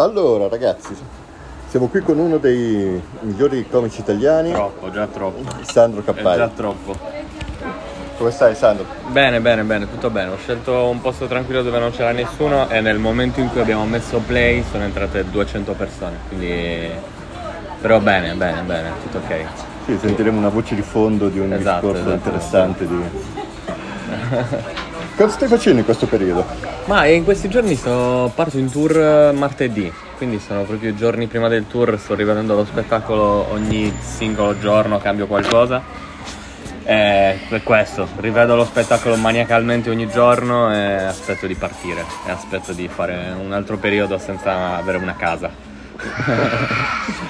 Allora, ragazzi, siamo qui con uno dei migliori comici italiani, Troppo, già troppo. Sandro È già troppo. Come stai, Sandro? Bene, bene, bene, tutto bene. Ho scelto un posto tranquillo dove non c'era nessuno e nel momento in cui abbiamo messo play sono entrate 200 persone. Quindi. Però bene, bene, bene, tutto ok. Sì, sentiremo una voce di fondo di un Esatto, discorso esatto, interessante. Di... Cosa stai facendo in questo periodo? Ma in questi giorni sto, parto in tour eh, martedì, quindi sono proprio i giorni prima del tour, sto rivedendo lo spettacolo ogni singolo giorno, cambio qualcosa. E per questo, rivedo lo spettacolo maniacalmente ogni giorno e aspetto di partire e aspetto di fare un altro periodo senza avere una casa.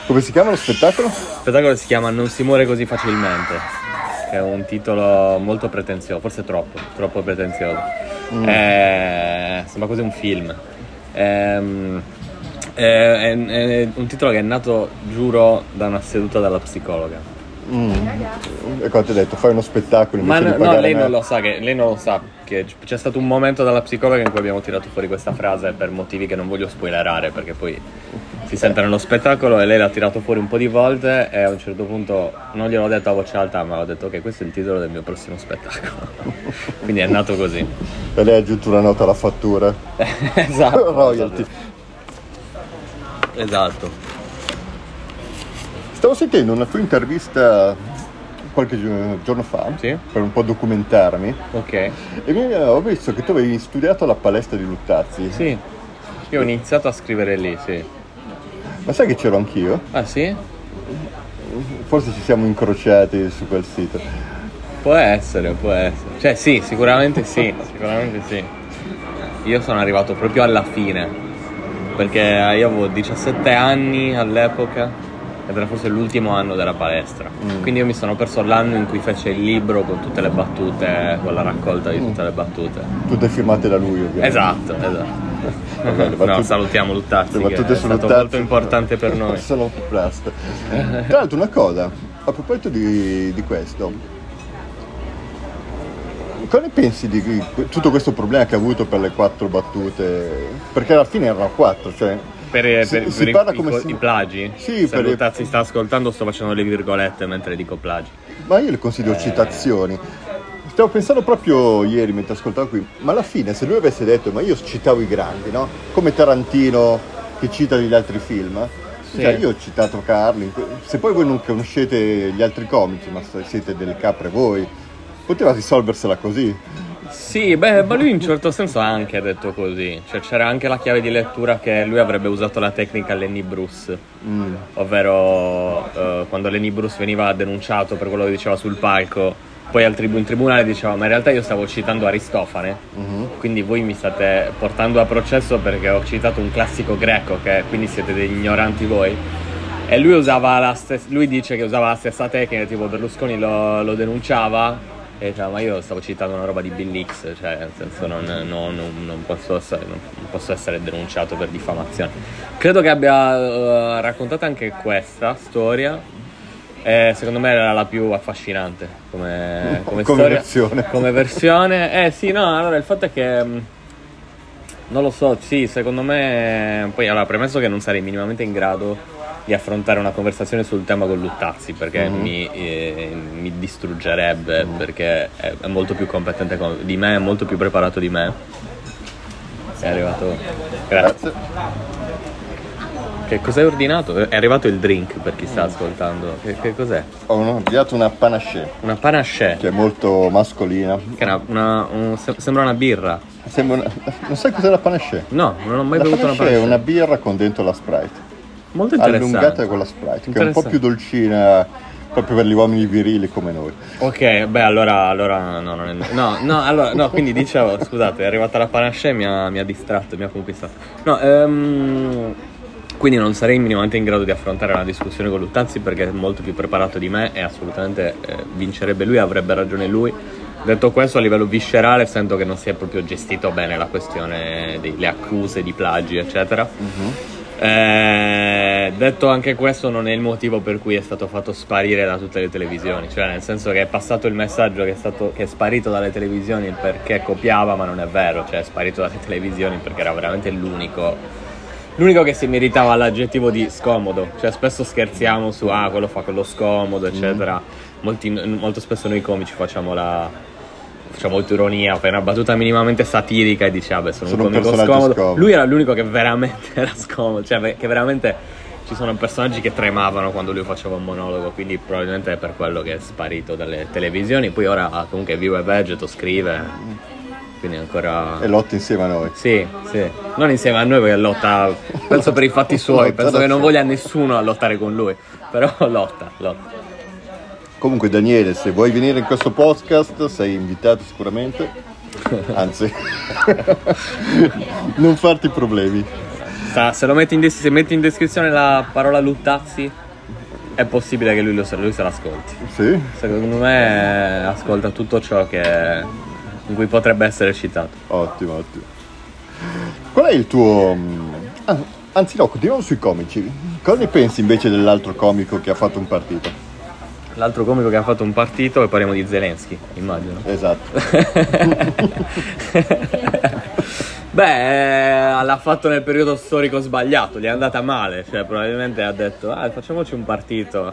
Come si chiama lo spettacolo? Lo spettacolo si chiama Non si muore così facilmente, che è un titolo molto pretenzioso, forse troppo, troppo pretenzioso. Eh, sembra quasi un film. Ehm, è, è- è un titolo che è nato, giuro, da una seduta dalla psicologa. E cosa ti ho detto? Fai uno spettacolo Ma no, no, lei me? non lo sa, che, lei non lo sa che c'è stato un momento dalla psicologa in cui abbiamo tirato fuori questa frase per motivi che non voglio spoilerare perché poi si sente nello spettacolo e lei l'ha tirato fuori un po' di volte e a un certo punto non gliel'ho detto a voce alta ma ho detto che questo è il titolo del mio prossimo spettacolo. Quindi è nato così. E lei ha aggiunto una nota alla fattura. esatto. Royalty. Esatto. Stavo sentendo una tua intervista qualche gio- giorno fa Sì. per un po' documentarmi Ok. e mi- ho visto che tu avevi studiato alla palestra di Luttazzi. Sì. Io ho iniziato a scrivere lì, sì. Ma sai che c'ero anch'io? Ah sì? Forse ci siamo incrociati su quel sito. Può essere, può essere. Cioè sì, sicuramente sì, sicuramente sì. Io sono arrivato proprio alla fine, perché io avevo 17 anni all'epoca ed era forse l'ultimo anno della palestra. Quindi io mi sono perso l'anno in cui fece il libro con tutte le battute, con la raccolta di tutte le battute. Tutte firmate da lui, ovviamente. Esatto, esatto. Vabbè, le No, battute- salutiamo Luttazzi, le che battute è su stato Luttazzi molto importante per noi. Sono presto. Tra l'altro una cosa, a proposito di, di questo, cosa ne pensi di tutto questo problema che ha avuto per le quattro battute? Perché alla fine erano quattro, cioè... Per, Si- per- si per i- parla i, come co- se- i plagi? Sì, Se per i- Luttazzi sta ascoltando sto facendo le virgolette mentre dico plagi. Ma io le considero Eh. citazioni. Stavo pensando proprio ieri mentre ascoltavo qui, ma alla fine se lui avesse detto ma io citavo i grandi, no? Come Tarantino che cita gli altri film. Sì. Cioè, io ho citato Carlin, se poi voi non conoscete gli altri comici, ma siete delle capre voi, poteva risolversela così. Sì, beh, ma lui in un certo senso ha anche detto così. Cioè c'era anche la chiave di lettura che lui avrebbe usato la tecnica Lenny Bruce. Mm. Ovvero eh, quando Lenny Bruce veniva denunciato per quello che diceva sul palco, poi al tribu- in tribunale diceva ma in realtà io stavo citando Aristofane, Mhm. quindi voi mi state portando a processo perché ho citato un classico greco, che quindi siete degli ignoranti voi. E lui usava la stessa, lui dice che usava la stessa tecnica, tipo Berlusconi lo, lo denunciava e diceva ma io stavo citando una roba di Bill X, cioè nel senso non, non- non- non posso essere, non posso essere denunciato per diffamazione. Credo che abbia eh, raccontato anche questa storia. E secondo me era la più affascinante come, come, Come storia. versione. Come versione. Eh sì, no, allora il fatto è che... mh, non lo so, sì, secondo me... Poi allora, premesso che non sarei minimamente in grado di affrontare una conversazione sul tema con Luttazzi perché mi, eh, mi distruggerebbe perché è, è molto più competente di me, è molto più preparato di me. È arrivato... Grazie. Grazie. Che cosa hai ordinato? È arrivato il drink per chi sta ascoltando. Che, che cos'è? Ho avviato una panache, Una panache. che è molto mascolina. Che è una, un- se- sembra una birra. Sembra una- Non sai cos'è la panache? No, non ho mai La bevuto una panache è una birra con dentro la Sprite. Molto interessante. allungata con la Sprite, che è un po' Interessante. più dolcina proprio per gli uomini virili come noi. Ok, beh, allora, allora no, non è... No, no, allora, no, quindi dicevo, scusate, è arrivata la panache e mi ha, mi ha distratto, mi ha conquistato. No, ehm, quindi non sarei minimamente in grado di affrontare una discussione con Luttazzi perché è molto più preparato di me e assolutamente eh, vincerebbe lui, avrebbe ragione lui. Detto questo, a livello viscerale sento che non si è proprio gestito bene la questione delle accuse di plagi, eccetera. Eh, detto anche questo, non è il motivo per cui è stato fatto sparire da tutte le televisioni, cioè nel senso che è passato il messaggio che è, stato, che è sparito dalle televisioni perché copiava, ma non è vero, cioè è sparito dalle televisioni perché era veramente l'unico L'unico che si meritava l'aggettivo di scomodo, cioè spesso scherziamo su ah, quello fa quello scomodo, eccetera. Molti- molto spesso noi comici facciamo la facciamo molto ironia, fai una battuta minimamente satirica e dici vabbè sono, Sono un comico scomodo. scomodo. Lui era l'unico che veramente era scomodo, cioè che veramente ci sono personaggi che tremavano quando lui faceva un monologo, quindi probabilmente è per quello che è sparito dalle televisioni. Poi ora comunque vive e vegeto, scrive, quindi ancora... E lotta insieme a noi. Sì, sì, non insieme a noi perché lotta, penso per i fatti suoi, penso che non voglia nessuno a lottare con lui, però lotta, lotta. Comunque Daniele, se vuoi venire in questo podcast sei invitato sicuramente. Anzi, non farti problemi. Sta- se lo metti in, des- se metti in descrizione la parola Luttazzi, è possibile che lui, lo, lui se l'ascolti. Sì? Secondo me ascolta tutto ciò che in cui potrebbe essere citato. Ottimo, ottimo. Qual è il tuo... mm, ah, anzi no, continuiamo sui comici. Cosa ne pensi invece dell'altro comico che ha fatto un partito? L'altro comico che ha fatto un partito e parliamo di Zelensky, immagino. Esatto. Beh, eh, l'ha fatto nel periodo storico sbagliato, gli è andata male, cioè probabilmente ha detto, ah, facciamoci un partito,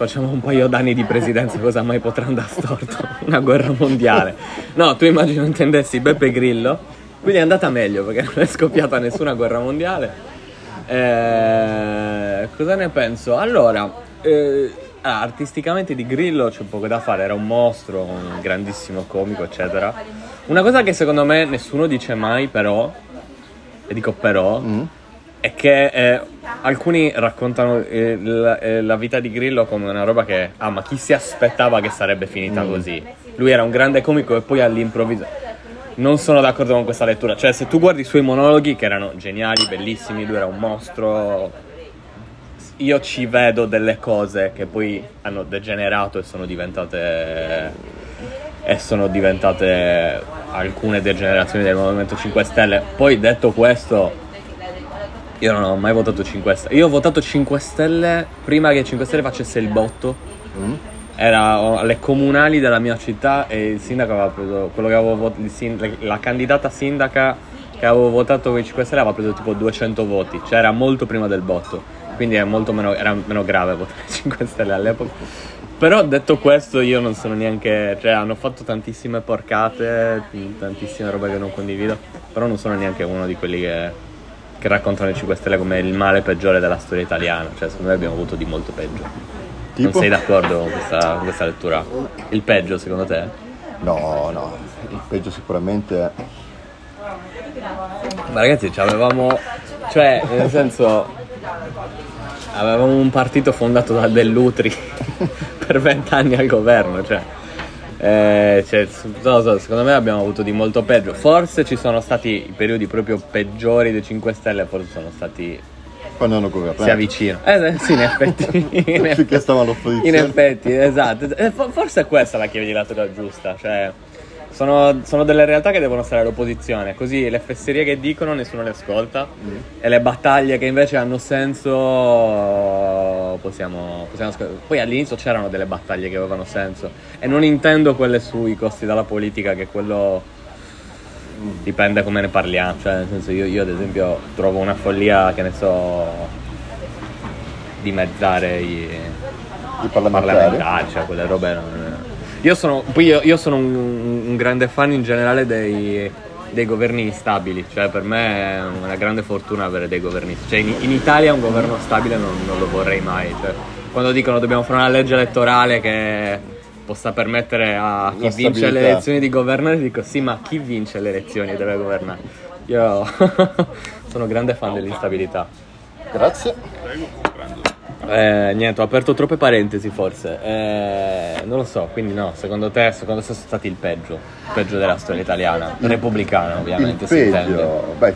facciamo un paio d'anni di presidenza, cosa mai potrà andare storto? Una guerra mondiale. No, tu immagino intendessi Beppe Grillo, quindi è andata meglio perché non è scoppiata nessuna guerra mondiale. Eh, cosa ne penso? Allora, eh, ah, artisticamente di Grillo c'è poco da fare, era un mostro, un grandissimo comico, eccetera. Una cosa che secondo me nessuno dice mai, però, e dico però, Mm. È che eh, alcuni raccontano eh, la, eh, la vita di Grillo come una roba che, ah, ma chi si aspettava che sarebbe finita così? Lui era un grande comico e poi all'improvviso. Non sono d'accordo con questa lettura. Cioè, se tu guardi i suoi monologhi, che erano geniali, bellissimi, lui era un mostro. Io ci vedo delle cose che poi hanno degenerato e sono diventate. E sono diventate alcune degenerazioni del Movimento 5 Stelle. Poi detto questo, io non ho mai votato 5 Stelle. Io ho votato 5 Stelle prima che 5 Stelle facesse il botto. Mm. Era alle comunali della mia città e il sindaco aveva preso quello che avevo votato, la candidata sindaca che avevo votato con i 5 Stelle aveva preso tipo 200 voti, cioè era molto prima del botto, quindi è molto meno, era meno grave votare 5 Stelle all'epoca. Però detto questo io non sono neanche, cioè hanno fatto tantissime porcate, tantissime robe che non condivido, però non sono neanche uno di quelli che, che raccontano i 5 Stelle come il male peggiore della storia italiana, cioè secondo me abbiamo avuto di molto peggio. Non Tipo? sei d'accordo con questa, con questa lettura? Il peggio secondo te? No, no. Il peggio sicuramente è... Ma ragazzi, ci avevamo. Cioè, nel senso. Avevamo un partito fondato da Dell'Utri per vent'anni al governo, cioè. Eh, cioè, non so, secondo me abbiamo avuto di molto peggio. Forse ci sono stati i periodi proprio peggiori dei 5 Stelle, forse sono stati. Quando hanno governato. Si avvicinano. Eh, eh, sì, in effetti. in effetti. stavano In effetti, esatto. Eh, fo- Forse è questa la chiave di lettura giusta. Cioè, sono, sono delle realtà che devono stare all'opposizione. Così le fesserie che dicono nessuno le ascolta. E le battaglie che invece hanno senso possiamo, possiamo ascol- Poi all'inizio c'erano delle battaglie che avevano senso. E non intendo quelle sui costi della politica, che quello dipende come ne parliamo. Cioè, nel senso, io, io ad esempio trovo una follia, che ne so, dimezzare i I parlamentari. parlamentari, cioè quelle robe non... Io sono, poi io, io sono un, un grande fan in generale dei, dei governi instabili, cioè per me è una grande fortuna avere dei governi cioè in, in Italia un governo stabile non, non lo vorrei mai, cioè, quando dicono dobbiamo fare una legge elettorale che possa permettere a chi vince le elezioni di governare, dico sì ma chi vince le elezioni deve governare? Io sono grande fan dell'instabilità. Grazie. Eh, niente, ho aperto troppe parentesi forse. Eh, non lo so, quindi no, secondo te, secondo te sono stati il peggio, il peggio della storia italiana, repubblicana ovviamente il peggio. Beh,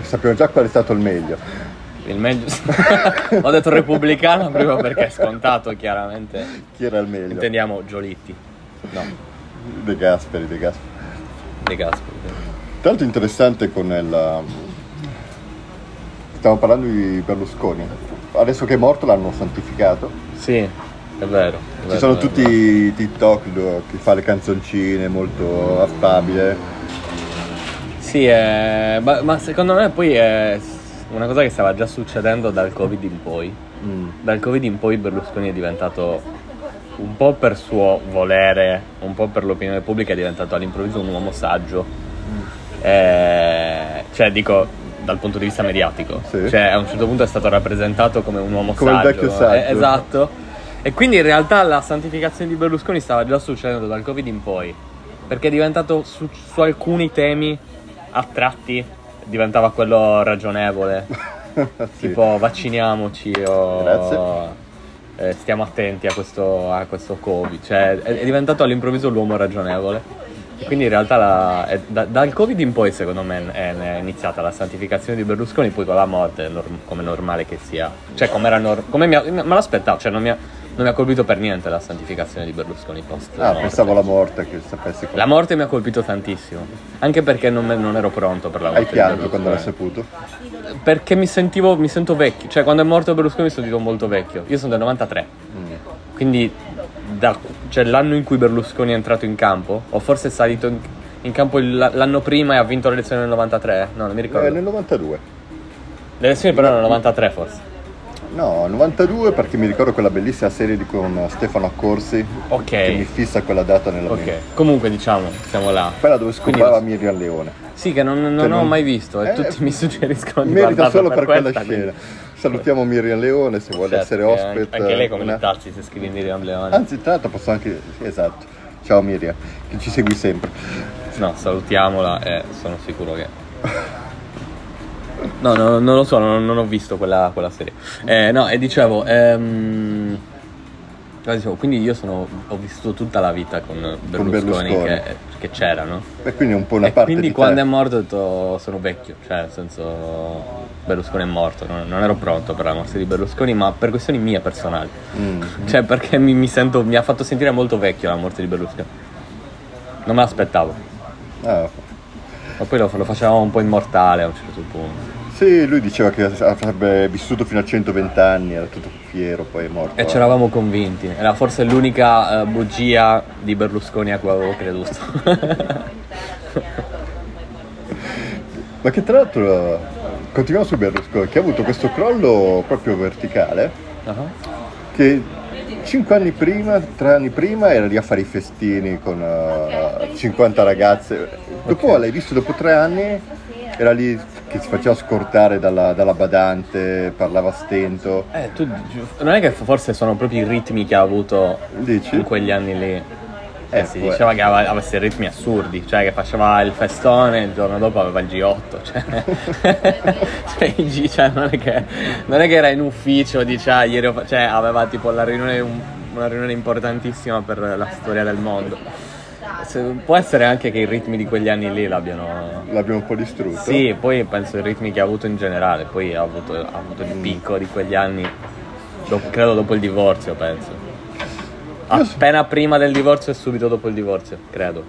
sappiamo già qual è stato il meglio. Il meglio... ho detto repubblicano prima perché è scontato chiaramente. Chi era il meglio? Intendiamo Giolitti. No, De Gasperi, De Gasperi. De Gasperi. Tra l'altro interessante con il... Stiamo parlando di Berlusconi. Adesso che è morto l'hanno santificato. Sì, è vero. è Ci vero, sono è tutti i TikTok che fa le canzoncine molto affabile. Sì, eh, ma, ma secondo me poi è una cosa che stava già succedendo dal Covid in poi. Mm. Dal Covid in poi Berlusconi è diventato un po' per suo volere, un po' per l'opinione pubblica, è diventato all'improvviso un uomo saggio. Eh, cioè, dico, dal punto di vista mediatico. Sì. Cioè, a un certo punto è stato rappresentato come un uomo Come il saggio. vecchio saggio. Eh, esatto. E quindi in realtà la santificazione di Berlusconi stava già succedendo dal Covid in poi. Perché è diventato su, su alcuni temi a tratti diventava quello ragionevole. Sì. Tipo vacciniamoci o Grazie. eh, stiamo attenti a questo, a questo Covid. Cioè è, è diventato all'improvviso l'uomo ragionevole. Quindi in realtà la- è- da- dal Covid in poi secondo me è, è iniziata la santificazione di Berlusconi, poi con la morte, norm- come normale che sia. Cioè come era nor- come mi ha- me l'aspettavo, cioè non mi, ha, non mi ha colpito per niente la santificazione di Berlusconi post. Ah, morte. pensavo alla morte che sapessi come. La morte mi ha colpito tantissimo, anche perché non, me- non ero pronto per la morte. Hai pianto quando l'hai saputo? Perché mi sentivo, mi sento vecchio, cioè quando è morto Berlusconi mi sentivo molto vecchio. Io sono del 93, Mm. quindi da- cioè, l'anno in cui Berlusconi è entrato in campo, o forse è salito in, in campo l'anno prima e ha vinto le elezioni nel 93, no, non mi ricordo. Eh, nel 92. Le elezioni però nel 93 forse. No, 92 perché mi ricordo quella bellissima serie di con Stefano Accorsi Ok. che mi fissa quella data nella mente. Ok, comunque diciamo, siamo là. Quella dove Quindi- scopava Miriam Leone. Sì, che non, non Cioè, ho non- mai visto e Eh, tutti mi suggeriscono di Merita guardarlo solo per, quella questa, scena. quindi- Salutiamo Miriam Leone se vuole Certo, essere ospite. Anche, lei come Una- tazzi se scrivi in Miriam Leone. Anzi, tra l'altro posso anche... sì, esatto. Ciao Miriam, che ci segui sempre. No, salutiamola e sono sicuro che... No, no, non lo so, non, non ho visto quella, quella serie. Eh, no, e dicevo, ehm, dicevo, quindi io sono, ho vissuto tutta la vita con Berlusconi, Berlusconi. Che, che c'era, no? E quindi un po' una e parte quindi di quando te. è morto ho detto sono vecchio, cioè nel senso Berlusconi è morto, non, non ero pronto per la morte di Berlusconi, ma per questioni mie personali. Mm. Cioè perché mi, mi sento, mi ha fatto sentire molto vecchio la morte di Berlusconi. Non me l'aspettavo. Ah, Ma poi lo, lo facevamo un po' immortale a un certo punto. Sì, lui diceva che avrebbe vissuto fino a 120 anni, era tutto fiero, poi è morto. E c'eravamo convinti. Era forse l'unica eh, bugia di Berlusconi a cui avevo creduto. Ma che tra l'altro, continuiamo su Berlusconi, che ha avuto questo crollo proprio verticale, Ah, che 5 anni prima, 3 anni prima era lì a fare i festini con eh, 50 ragazze. Dopo Ok. l'hai visto dopo 3 anni, era lì che si faceva scortare dalla, dalla badante, parlava stento. Eh, tu non è che forse sono proprio i ritmi che ha avuto Dici? in quegli anni lì. Eh, Eh, si diceva che aveva- avesse ritmi assurdi, cioè che faceva il festone e il giorno dopo aveva il G8. Cioè, cioè, il G, cioè, non, è che, non è che era in ufficio, dice, ah, ieri cioè, aveva tipo la riunione, un- una riunione importantissima per la storia del mondo. Se- può essere anche che i ritmi di quegli anni lì l'abbiano. L'abbiamo un po' distrutto. Sì, poi penso i ritmi che ha avuto in generale, poi ha avuto, ha avuto il picco di quegli anni, dopo- credo dopo il divorzio, penso. Appena prima del divorzio e subito dopo il divorzio, credo,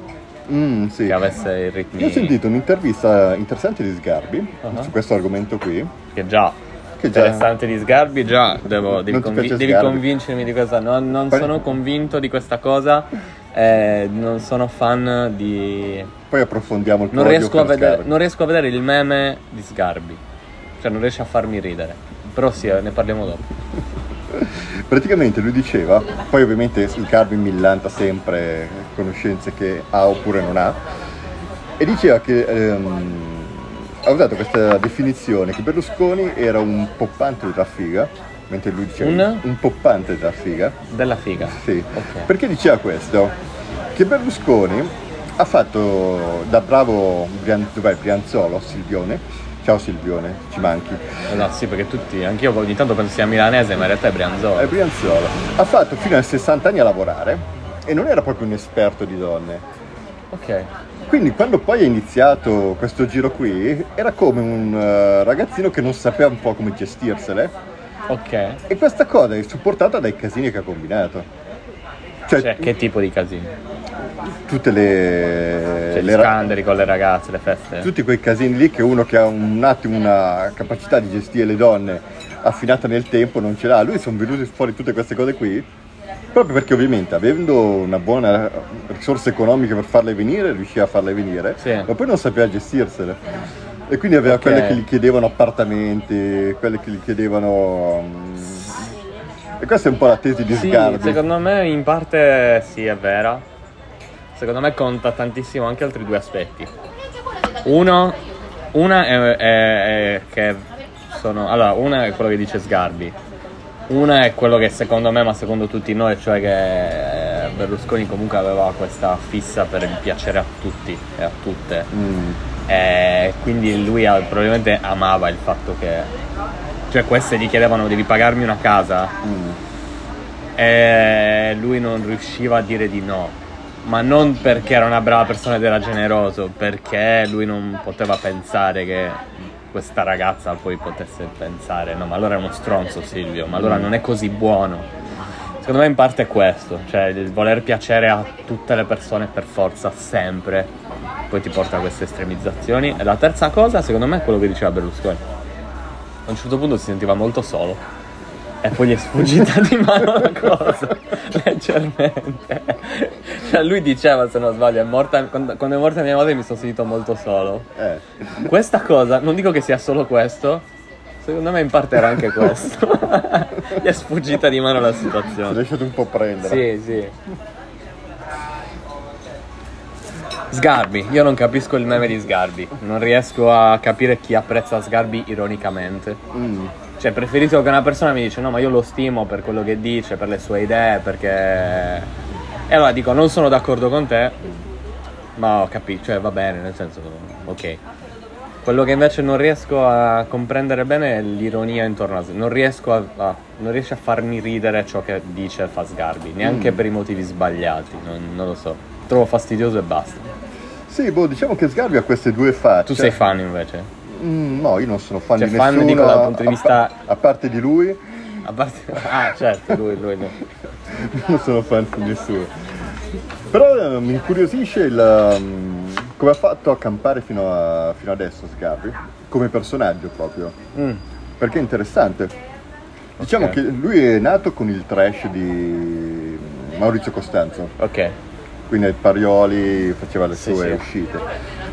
Mm, sì. che avesse i ritmi Io ho sentito un'intervista interessante di Sgarbi Uh-huh. su questo argomento qui. che già Che già- interessante di Sgarbi, già devo, devi, convi- devi convincermi di questa, non, non Poi- sono convinto di questa cosa, eh, non sono fan di... Poi approfondiamo il Non riesco, vedere, non riesco a vedere il meme di Sgarbi, cioè non riesce a farmi ridere, però sì, eh, ne parliamo dopo. Praticamente lui diceva, poi ovviamente il Sgarbi millanta sempre conoscenze che ha oppure non ha, e diceva che ehm, ha usato questa definizione che Berlusconi era un poppante della figa, mentre lui diceva Un? poppante della figa. Della figa. Sì, Ok. perché diceva questo, che Berlusconi ha fatto da bravo Brian, dov'è, Brianzolo, Silvione, ciao Silvione, ci manchi, No, sì, perché tutti, anch'io ogni tanto penso sia milanese, ma in realtà è Brianzolo. è Brianzolo, ha fatto fino ai 60 anni a lavorare e non era proprio un esperto di donne. Ok. Quindi quando poi è iniziato questo giro qui, era come un eh, ragazzino che non sapeva un po' come gestirsele Ok. e questa cosa è supportata dai casini che ha combinato. Cioè, Cioè, che tipo di casini? tutte le... Cioè, le scandali con le ragazze, le feste? tutti quei casini lì che uno che ha un attimo una capacità di gestire le donne affinata nel tempo non ce l'ha. Lui sono venute fuori tutte queste cose qui Proprio perché ovviamente avendo una buona risorsa economica per farle venire, riusciva a farle venire, Sì. ma poi non sapeva gestirsele. E quindi aveva Ok. quelle che gli chiedevano appartamenti, quelle che gli chiedevano... mm, E questa è un po' la tesi di Sì, Sgarbi. secondo me in parte sì, è vera. Secondo me conta tantissimo anche altri due aspetti. Uno, una è, è- è che sono. Allora, una è quello che dice Sgarbi. Una è quello che secondo me, ma secondo tutti noi, cioè che eh, Berlusconi comunque aveva questa fissa per il piacere a tutti e a tutte. Mm, E quindi lui ah, probabilmente amava il fatto che. Cioè, queste gli chiedevano devi pagarmi una casa mm. e lui non riusciva a dire di no. Ma non perché era una brava persona ed era generoso, perché lui non poteva pensare che questa ragazza poi potesse pensare no, ma allora è uno stronzo Silvio, ma allora non è così buono. Secondo me in parte è questo, cioè il voler piacere a tutte le persone per forza, sempre, poi ti porta a queste estremizzazioni. E la terza cosa, secondo me, è quello che diceva Berlusconi. A un certo punto si sentiva molto solo e poi gli è sfuggita di mano la cosa, leggermente. Cioè lui diceva, se non sbaglio, è morta, quando, quando è morta mia madre mi sono sentito molto solo. Eh, Questa cosa, non dico che sia solo questo, secondo me in parte era anche questo. gli è sfuggita di mano la si è situazione. lasciato un po' prendere. Sì, sì. Sgarbi, io non capisco il meme di Sgarbi, non riesco a capire chi apprezza Sgarbi ironicamente. Mm. Cioè, preferisco che una persona mi dice no, ma io lo stimo per quello che dice, per le sue idee, perché... E allora dico, non sono d'accordo con te, ma ho capito, cioè va bene, nel senso, ok. Quello che invece non riesco a comprendere bene è l'ironia intorno a... Non riesco a, a- non riesce a farmi ridere ciò che dice e fa Sgarbi, neanche Mm. per i motivi sbagliati, non, non lo so. Trovo fastidioso e basta. Sì, boh, diciamo che Sgarbi ha queste due facce. Tu sei fan invece? Mm, no, io non sono fan Cioè, di fan, nessuno. dico, dal punto di vista- A, a parte di lui, A parte... Ah, certo, lui, lui, lui. non sono fan di nessuno. Però eh, mi incuriosisce il, um, come ha fatto a campare fino, a- fino adesso Sgarbi, come personaggio proprio. Mm. Perché è interessante. Diciamo Ok. che lui è nato con il trash di Maurizio Costanzo, Ok. quindi ai Parioli faceva le Sì, sue sì. uscite.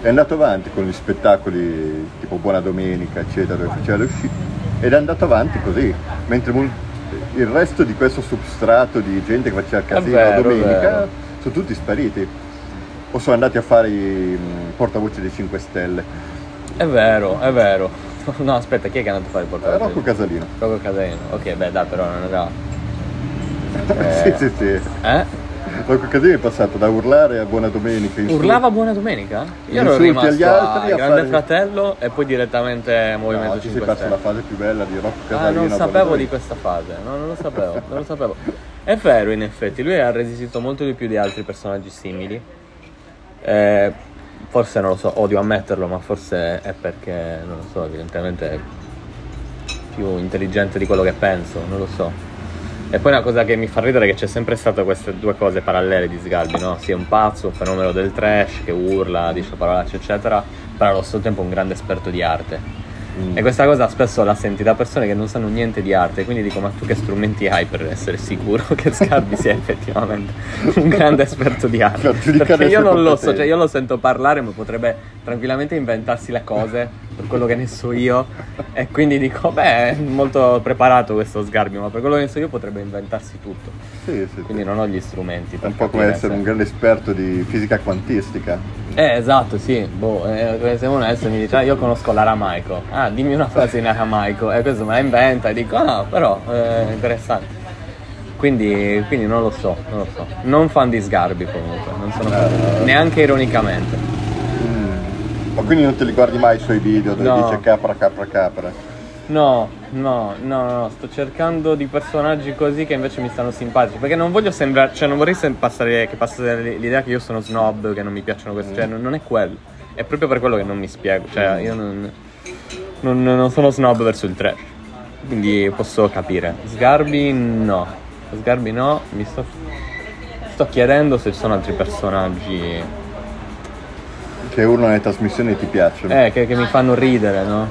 È andato avanti con gli spettacoli tipo Buona Domenica, eccetera, dove faceva le uscite. Ed è andato avanti così, mentre il resto di questo substrato di gente che faceva casino vero, la domenica sono tutti spariti. O sono andati a fare i mm, portavoce dei 5 Stelle. È vero, è vero. No, aspetta, chi è che è andato a fare il Eh, portavoce? Rocco Casalino. Rocco Casalino. Ok, beh, dai, però non era... sì, sì, sì. Eh? Rocco Casalino è passato da urlare a Buona Domenica. in su- Urlava Buona Domenica? Io ero Insulti rimasto agli altri, a Grande fare- Fratello e poi direttamente Movimento No, ti sei 5 perso la Stelle. fase più bella di Rocco Ah, Casalino. non a Buona sapevo di questa fase, no, non lo sapevo, non lo sapevo. È vero, in effetti, lui ha resistito molto di più di altri personaggi simili. Eh, forse non lo so, odio ammetterlo, ma forse è perché, non lo so, evidentemente è più intelligente di quello che penso, non lo so. E poi una cosa che mi fa ridere è che c'è sempre state queste due cose parallele di Sgarbi, no? Sia un pazzo, un fenomeno del trash che urla, dice parolacce, eccetera, però allo stesso tempo un grande esperto di arte. Mm. E questa cosa spesso la senti da persone che non sanno niente di arte, quindi dico: Ma tu che strumenti hai per essere sicuro che Sgarbi sia effettivamente un grande esperto di arte? Perché io non lo so, cioè io lo sento parlare, ma potrebbe tranquillamente inventarsi le cose per quello che ne so io. E quindi dico: Beh, è molto preparato questo Sgarbi, ma per quello che ne so io potrebbe inventarsi tutto. Sì, sì, sì. Quindi non ho gli strumenti. È un po' come essere se- un grande esperto di fisica quantistica. eh, esatto, sì. Boh, eh, se uno adesso mi dice, ah, io conosco l'aramaico. Ah, dimmi una frase in aramaico. E questo me la inventa e dico, ah, però, è interessante. Quindi, quindi non lo so, non lo so. Non fan di Sgarbi comunque, non sono fan. Neanche ironicamente. Mm. Ma quindi non te li guardi mai i suoi video dove No. dice capra, capra, capra? No, no, no, no, sto cercando di personaggi così che invece mi stanno simpatici. Perché non voglio sembrare, cioè non vorrei sem- passare, che passare l'idea che io sono snob, che non mi piacciono queste, cioè non, non è quello. È proprio per quello che non mi spiego, cioè io non, non, non sono snob verso il trash. Quindi posso capire. Sgarbi no, Sgarbi no, mi sto, sto chiedendo se ci sono altri personaggi Che urlano nelle trasmissioni e ti piacciono. eh, che, che mi fanno ridere, no?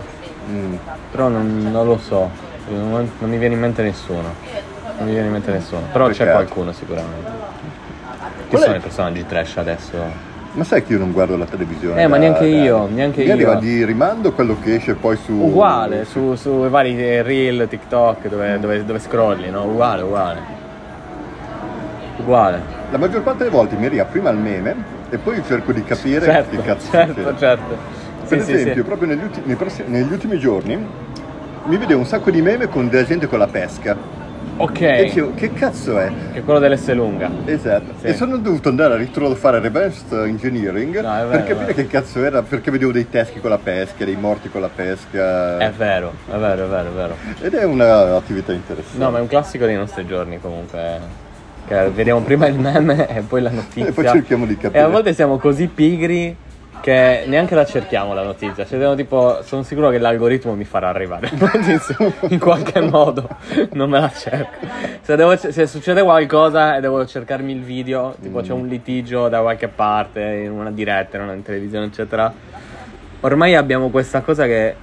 Mm. Però non, non lo so, non, non mi viene in mente nessuno. Non mi viene in mente nessuno. Però c'è Peccato. qualcuno sicuramente. Chi Qual è? sono i personaggi trash adesso? Ma sai che io non guardo la televisione? Eh, ma neanche da- io, neanche Mi io. arriva di rimando quello che esce poi su... Uguale, su, su vari reel, TikTok, dove, dove, dove scrolli, no? Uguale, uguale. Uguale. La maggior parte delle volte mi arriva prima il meme e poi cerco di capire Certo, che cazzo certo, succede. certo. Per Sì, sì, esempio, sì. proprio negli, ulti- nei prossi- negli ultimi giorni mi vedevo un sacco di meme con della gente con la pesca. Ok, E dicevo, che cazzo è? che è quello dell'S lunga. Esatto. Sì. E sono dovuto andare a ritrovo fare reverse engineering No, vero, per capire che cazzo era, perché vedevo dei teschi con la pesca, dei morti con la pesca. È vero, è vero, è vero, è vero. Ed è un'attività interessante. No, ma è un classico dei nostri giorni comunque. Che vediamo prima il meme e poi la notizia. E poi cerchiamo di capire. E a volte siamo così pigri che neanche la cerchiamo la notizia. Cioè, tipo, sono sicuro che l'algoritmo mi farà arrivare la notizia in qualche modo. Non me la cerco. Se, devo- se succede qualcosa e devo cercarmi il video, tipo c'è un litigio da qualche parte, in una diretta, in una televisione, eccetera. Ormai abbiamo questa cosa che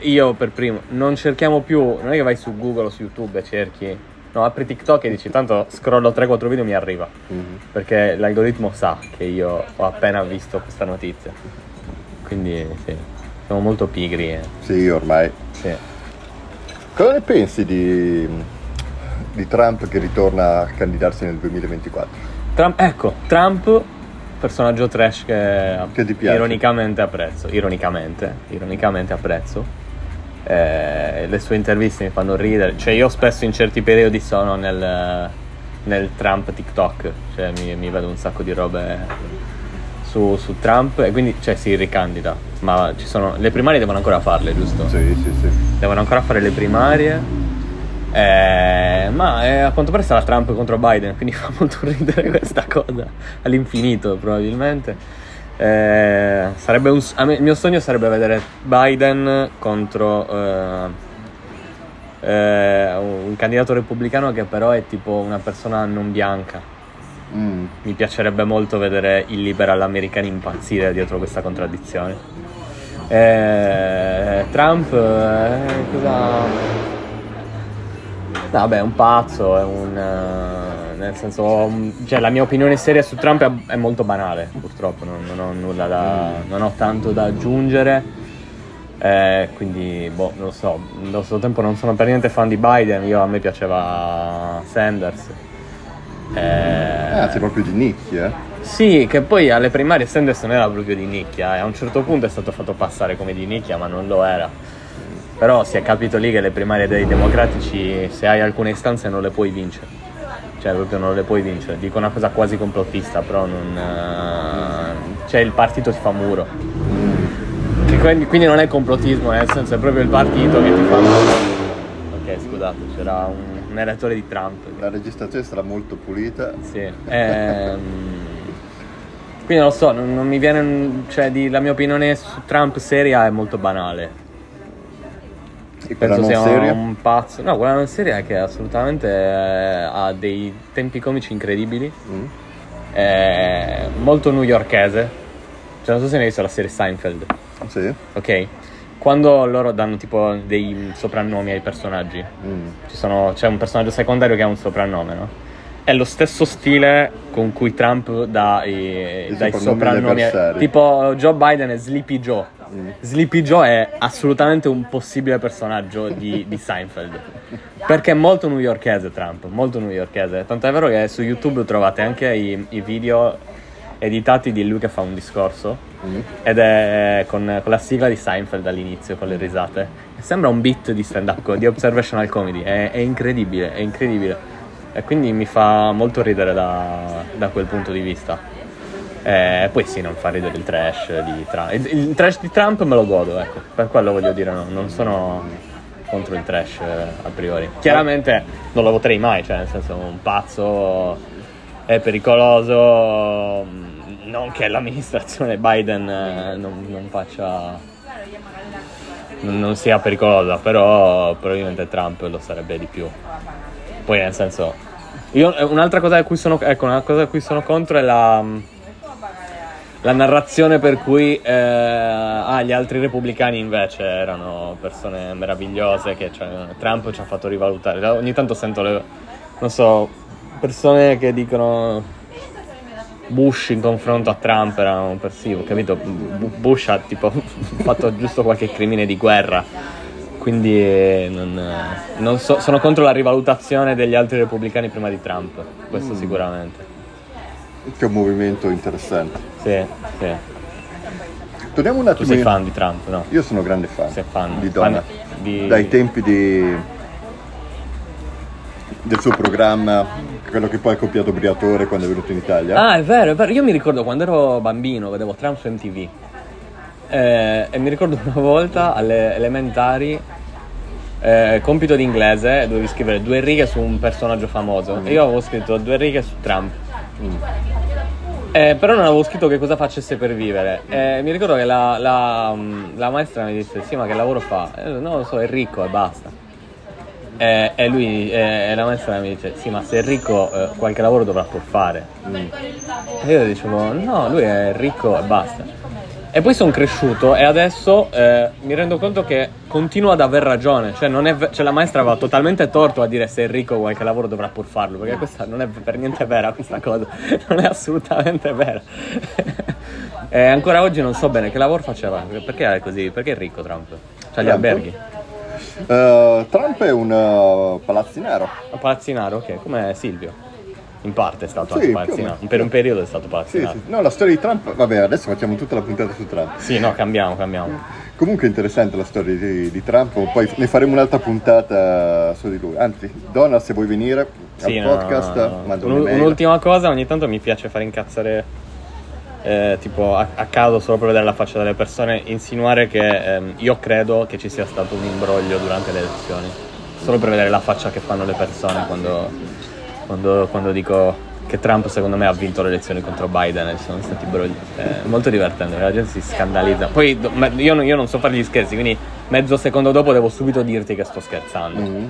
io per primo non cerchiamo più, non è che vai su Google o su YouTube e cerchi, no, apri TikTok e dici tanto scrollo 3-4 video e mi arriva, Mhm. perché l'algoritmo sa che io ho appena visto questa notizia. Quindi sì, siamo molto pigri. eh. Sì, ormai. Sì. Cosa ne pensi di, di Trump che ritorna a candidarsi nel 2024? Trump, ecco, Trump, personaggio trash che, Che ti piace? ironicamente apprezzo, ironicamente, ironicamente apprezzo. Eh, le sue interviste mi fanno ridere, cioè io spesso in certi periodi sono nel, nel Trump TikTok, cioè mi, mi vedo un sacco di robe su, su Trump e quindi cioè, si ricandida, ma ci sono, le primarie devono ancora farle, giusto? Sì, sì, sì. devono ancora fare le primarie. Eh, ma eh, a quanto pare sarà Trump contro Biden, quindi fa molto ridere questa cosa all'infinito, probabilmente. Eh, sarebbe un, me- il mio sogno sarebbe vedere Biden contro eh, eh, un candidato repubblicano che però è tipo una persona non bianca. Mm. Mi piacerebbe molto vedere i liberal americani impazzire dietro questa contraddizione. Eh, Trump, eh, cosa. No, Vabbè, è un pazzo, è un. Eh, nel senso. mm, Cioè, la mia opinione seria su Trump è, è molto banale, purtroppo, non, non ho nulla da. non ho tanto da aggiungere. Eh, quindi, boh, non lo so. Allo stesso tempo non sono per niente fan di Biden, io a me piaceva Sanders. Eh, Anzi, proprio di nicchia. eh. sì, che poi alle primarie Sanders non era proprio di nicchia, e a un certo punto è stato fatto passare come di nicchia, ma non lo era. Però si è capito lì che le primarie dei democratici, se hai alcune istanze, non le puoi vincere. Cioè, proprio non le puoi vincere. Dico una cosa quasi complottista, però non. eh, Cioè, il partito ti fa muro. Quindi, quindi non è complottismo, nel senso è proprio il partito che ti fa muro. Ok, scusate, c'era un, un elettore di Trump. La registrazione sarà molto pulita. Sì. Ehm, quindi non lo so, non, non mi viene. Cioè, di- la mia opinione su Trump seria è molto banale. Penso sia seria? un pazzo. No, quella non seria è che assolutamente eh, ha dei tempi comici incredibili. Mm. È molto newyorkese. Cioè, non so se ne hai visto la serie Seinfeld. Sì. Ok? Quando loro danno tipo dei soprannomi ai personaggi. Mm. Ci sono- c'è un personaggio secondario che ha un soprannome, no? È lo stesso stile con cui Trump dà i, I dà i soprannomi. Tipo Joe Biden è Sleepy Joe. Mm. Sleepy Joe è assolutamente un possibile personaggio di, di Seinfeld. Perché è molto newyorkese Trump, molto newyorkese. Tanto è vero che su YouTube trovate anche i, i video editati di lui che fa un discorso. Mm. Ed è con, con la sigla di Seinfeld all'inizio, con le risate. Sembra un beat di stand-up, di observational comedy. È, è incredibile, è incredibile. E quindi mi fa molto ridere da, da quel punto di vista. E poi sì, non fa ridere il trash di Trump. Il, il trash di Trump me lo godo, ecco. Per quello voglio dire, no, non sono contro il trash eh, a priori. Chiaramente non lo voterei mai, cioè nel senso un pazzo è pericoloso. mm, Non che l'amministrazione Biden eh, non, non faccia. non sia pericolosa, però probabilmente Trump lo sarebbe di più. Poi nel senso. Io, eh, un'altra cosa a cui sono. Ecco, una cosa a cui sono contro è la. la narrazione per cui eh, ah, gli altri repubblicani invece erano persone meravigliose che cioè, Trump ci ha fatto rivalutare. Ogni tanto sento le, non so, persone che dicono Bush in confronto a Trump era un persivo, capito? Bush ha tipo fatto giusto qualche crimine di guerra, quindi eh, non, eh, non so, sono contro la rivalutazione degli altri repubblicani prima di Trump, questo mm. sicuramente. Che è un movimento interessante. Sì, sì. Torniamo un attimo. Tu sei fan di Trump, no? Io sono grande fan. Sei fan di Donald. Di... Dai tempi di... del suo programma, quello che poi ha copiato Briatore quando è venuto in Italia. Ah, è vero, è vero. Io mi ricordo quando ero bambino, vedevo Trump su MTV. Eh, e mi ricordo una volta alle elementari eh, compito di inglese dovevi scrivere due righe su un personaggio famoso mm. e io avevo scritto due righe su Trump mm. Eh, però non avevo scritto che cosa facesse per vivere. Eh, mi ricordo che la, la, mm, la, maestra mi disse: Sì, ma che lavoro fa? Eh, non lo so, è ricco e basta. Eh, e lui, eh, la maestra mi dice: Sì, ma se è ricco, eh, qualche lavoro dovrà pur fare. Mm. E io dicevo: No, lui è ricco e basta. E poi sono cresciuto e adesso eh, mi rendo conto che continuo ad aver ragione. Cioè, ve- cioè, la maestra aveva totalmente torto a dire se è ricco qualche lavoro dovrà pur farlo. Perché questa non è per niente vera questa cosa. Non è assolutamente vera. e ancora oggi non so bene che lavoro faceva. Perché è così? Perché è ricco Trump? Cioè gli alberghi. Uh, Trump è un uh, palazzinaro. Un palazzinaro, ok, come Silvio. In parte è stato sì, anche. Per un periodo è stato palazzinato. Sì, sì. No, la storia di Trump, vabbè, adesso facciamo tutta la puntata su Trump. Sì, no, cambiamo, cambiamo. Comunque è interessante la storia di, di Trump, poi ne faremo un'altra puntata su di lui. Anzi, Donald, se vuoi venire sì, al no, podcast, no, no. Un, un'ultima cosa, ogni tanto mi piace fare incazzare eh, tipo a, a, caso solo per vedere la faccia delle persone, insinuare che ehm, io credo che ci sia stato un imbroglio durante le elezioni, solo per vedere la faccia che fanno le persone quando quando, quando dico che Trump secondo me ha vinto le elezioni contro Biden e sono stati brogli. È molto divertente, la gente si scandalizza. Poi io, io, non so fare gli scherzi, quindi mezzo secondo dopo devo subito dirti che sto scherzando. Mm-hmm.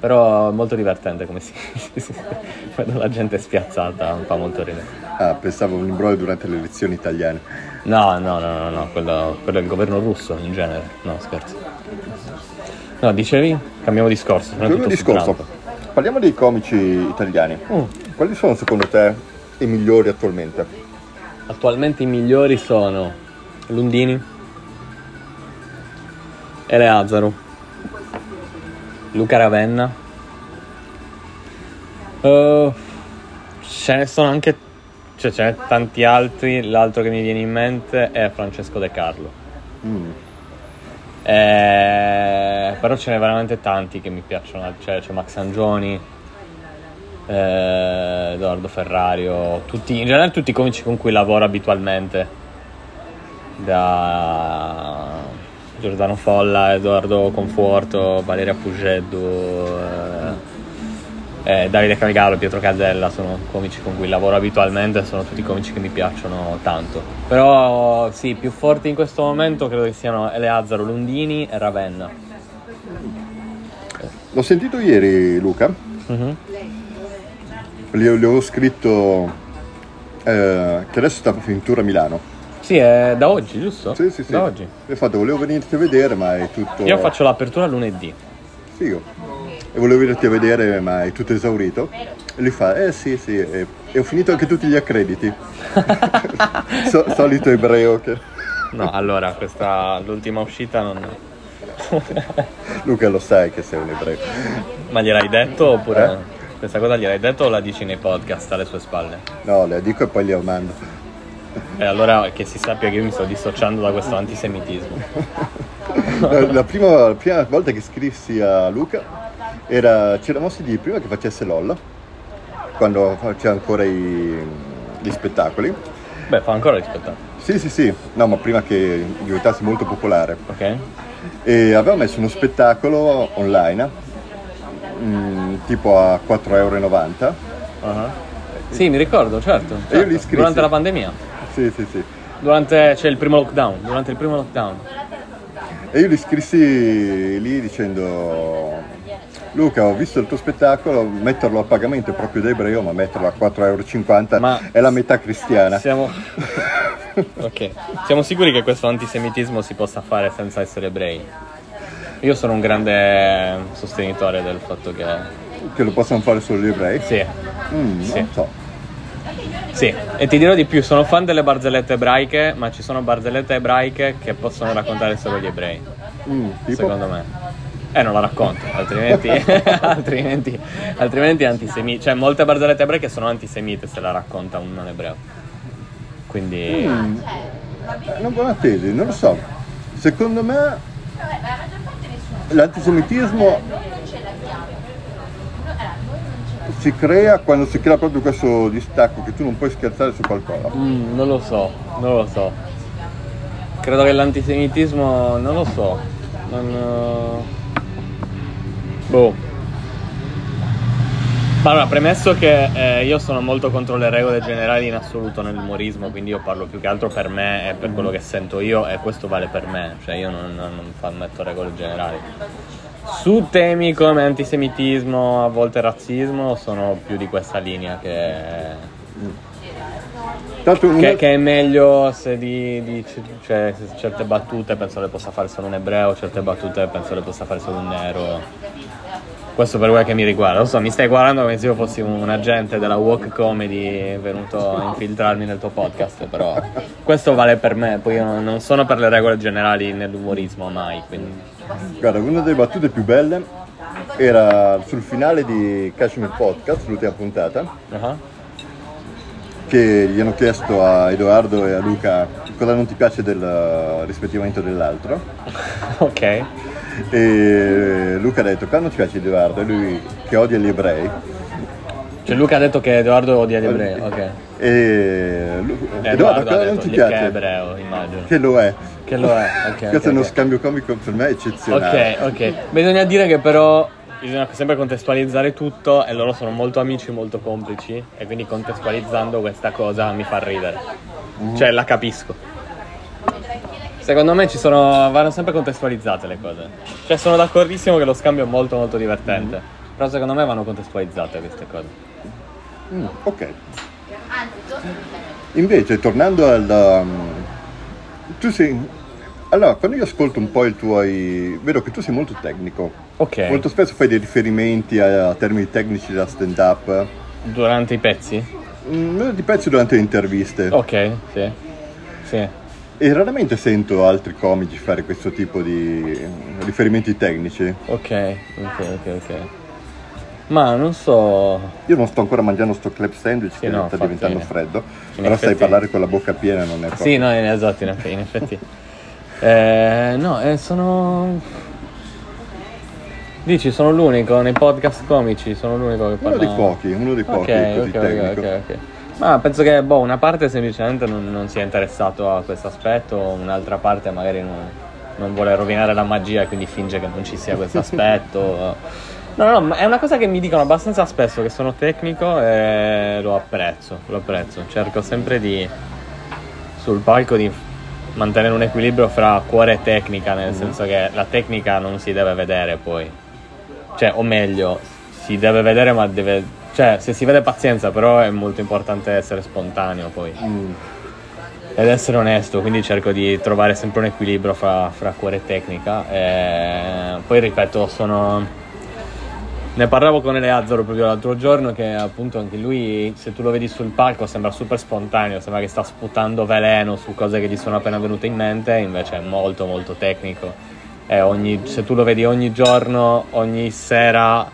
Però è molto divertente come si... quando la gente è spiazzata, fa molto ridere. Ah, pensavo un imbroglio durante le elezioni italiane. No, no, no, no, no. Quello, quello è il governo russo in genere. No, scherzo. No, dicevi? Cambiamo discorso. Cambiamo discorso. Parliamo dei comici italiani. Mm. Quali sono secondo te i migliori attualmente? Attualmente i migliori sono Lundini, Eleazaro, Luca Ravenna. Uh, ce ne sono anche cioè ce n'è tanti altri. L'altro che mi viene in mente è Francesco De Carlo. Mm. Eh, però ce n'è veramente tanti che mi piacciono, cioè, c'è Max Angioni, eh, Edoardo Ferrario, tutti, in generale tutti i comici con cui lavoro abitualmente, da Giordano Folla, Edoardo Conforto, Valeria Puggeddu. Eh, eh, Davide Calgallo e Pietro Casella sono comici con cui lavoro abitualmente, sono tutti comici che mi piacciono tanto. Però sì, più forti in questo momento credo che siano Eleazzaro, Lundini e Ravenna. L'ho sentito ieri Luca, mm-hmm. gli, avevo scritto eh, che adesso sta in tour a Milano. Sì, è da oggi, giusto? Sì, sì, sì. Da oggi. Infatti volevo venirti a vedere, ma è tutto... Io faccio l'apertura lunedì. Figo e volevo venirti a vedere ma è tutto esaurito. E lui fa eh sì sì e, e ho finito anche tutti gli accrediti. So, solito ebreo che no allora questa l'ultima uscita non Luca lo sai che sei un ebreo. Ma gliel'hai detto oppure? Eh? questa cosa gliel'hai detto o la dici nei podcast alle sue spalle? no le dico e poi le mando. E allora che si sappia che io mi sto dissociando da questo antisemitismo. La, la, prima, la prima volta che scrissi a Luca era, ci eravamo sentiti prima che facesse LOL, quando faceva ancora i, gli spettacoli. Beh, fa ancora gli spettacoli. Sì, sì, sì, no, ma prima che diventasse molto popolare. Ok. E aveva messo uno spettacolo online, mh, mm, tipo a 4,90 euro. Uh-huh. Sì, mi ricordo, certo. certo. E io li iscrissi. Durante la pandemia. Sì, sì, sì. Durante, cioè il primo lockdown, durante il primo lockdown. E io li iscrissi lì dicendo Luca, ho visto il tuo spettacolo, metterlo a pagamento è proprio da ebreo, ma metterlo a 4,50 euro ma è la metà cristiana. Siamo, Ok, siamo sicuri che questo antisemitismo si possa fare senza essere ebrei? Io sono un grande sostenitore del fatto che... Che lo possano fare solo gli ebrei? Sì, Mm, Sì. Non so. sì, e ti dirò di più, sono fan delle barzellette ebraiche, ma ci sono barzellette ebraiche che possono raccontare solo gli ebrei, Mm, secondo me. Eh, non la racconto, altrimenti, altrimenti, altrimenti è antisemita. Cioè, molte barzellette ebraiche sono antisemite se la racconta un non ebreo. Quindi... Mm, è una buona tesi, non lo so. Secondo me l'antisemitismo si crea quando si crea proprio questo distacco che tu non puoi scherzare su qualcosa. Mm, non lo so, non lo so. Credo che l'antisemitismo, non lo so. Non... eh, Boh. Ma Allora, premesso che eh, io sono molto contro le regole generali in assoluto nell'umorismo, quindi io parlo più che altro per me e per quello che sento io e questo vale per me, cioè io non, non, non metto regole generali. Su temi come antisemitismo, a volte razzismo, sono più di questa linea che, che, che è meglio se di, di- cioè, se certe battute penso le possa fare solo un ebreo, certe battute penso le possa fare solo un nero. Questo per quel che mi riguarda. Lo so, mi stai guardando come se io fossi un agente della walk comedy venuto a infiltrarmi nel tuo podcast, però questo vale per me, poi io non sono per le regole generali nell'umorismo mai, quindi... Guarda, una delle battute più belle era sul finale di Cashmere Podcast, l'ultima puntata, Ah. che gli hanno chiesto a Edoardo e a Luca cosa non ti piace del rispettivamente dell'altro. Ok. E Luca ha detto non ti piace Edoardo e lui che odia gli ebrei. Cioè Luca ha detto che Edoardo odia gli ebrei, ok. E Lu- E Edoardo cosa non ti che è piace? ebreo, immagino. Che lo è. Che lo è, ok. Questo ok, è uno ok. scambio comico per me eccezionale. Ok, ok. Bisogna dire che però bisogna sempre contestualizzare tutto e loro sono molto amici, molto complici e quindi contestualizzando questa cosa mi fa ridere. Cioè la capisco. Secondo me ci sono vanno sempre contestualizzate le cose. Cioè sono d'accordissimo che lo scambio è molto molto divertente. Però secondo me vanno contestualizzate queste cose. Mm, ok. Invece, tornando al... um, tu sei... Allora, quando io ascolto un po' i tuoi... vedo che tu sei molto tecnico. Ok. Molto spesso fai dei riferimenti a, a termini tecnici da stand-up. Durante i pezzi? Mm, di pezzi durante le interviste. Ok, sì. Sì. E raramente sento altri comici fare questo tipo di riferimenti tecnici. Ok, ok, ok, ok. Ma non so. Io non sto ancora mangiando sto club sandwich che no, sta diventando in- freddo. in Però sai effetti- parlare con la bocca piena non è proprio. Sì, no, esatto, in effetti. In effetti. Eh, no, eh, sono. Dici, sono l'unico nei podcast comici, sono l'unico che Uno parla. dei pochi, uno dei pochi Ok, così ok, ok, ok. Ma penso che boh, una parte semplicemente non, non sia interessato a questo aspetto, un'altra parte magari non, non vuole rovinare la magia e quindi finge che non ci sia questo aspetto. No, no, ma è una cosa che mi dicono abbastanza spesso che sono tecnico e lo apprezzo, lo apprezzo. Cerco sempre di sul palco di mantenere un equilibrio fra cuore e tecnica, nel senso che la tecnica non si deve vedere poi. Cioè, o meglio, si deve vedere ma deve... Cioè, se si vede pazienza, però è molto importante essere spontaneo poi. Mm. Ed essere onesto, quindi cerco di trovare sempre un equilibrio fra, fra cuore e tecnica. E poi ripeto, sono... Ne parlavo con Eleazaro proprio l'altro giorno che appunto anche lui, se tu lo vedi sul palco, sembra super spontaneo, sembra che sta sputando veleno su cose che gli sono appena venute in mente, invece è molto molto tecnico. E ogni, se tu lo vedi ogni giorno, ogni sera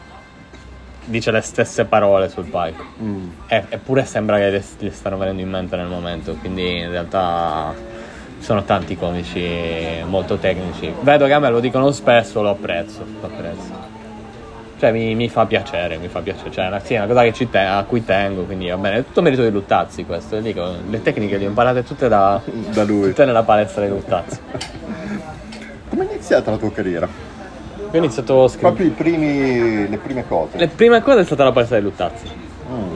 dice le stesse parole sul palco. Mm. E- eppure sembra che le, gli stanno venendo in mente nel momento, quindi in realtà sono tanti comici molto tecnici. Vedo che a me lo dicono spesso, lo apprezzo, lo apprezzo. Cioè mi, mi fa piacere, mi fa piacere, cioè una- sì, è una cosa che ci te- a cui tengo, quindi va bene, è tutto merito di Luttazzi questo, dico, le tecniche le ho imparate tutte da, Da lui. tutte nella palestra di Luttazzi. Come è iniziata la tua carriera? Io ho iniziato a scrivere. Proprio i primi, le prime cose. Le prime cose è stata la palestra di Luttazzi. Mm.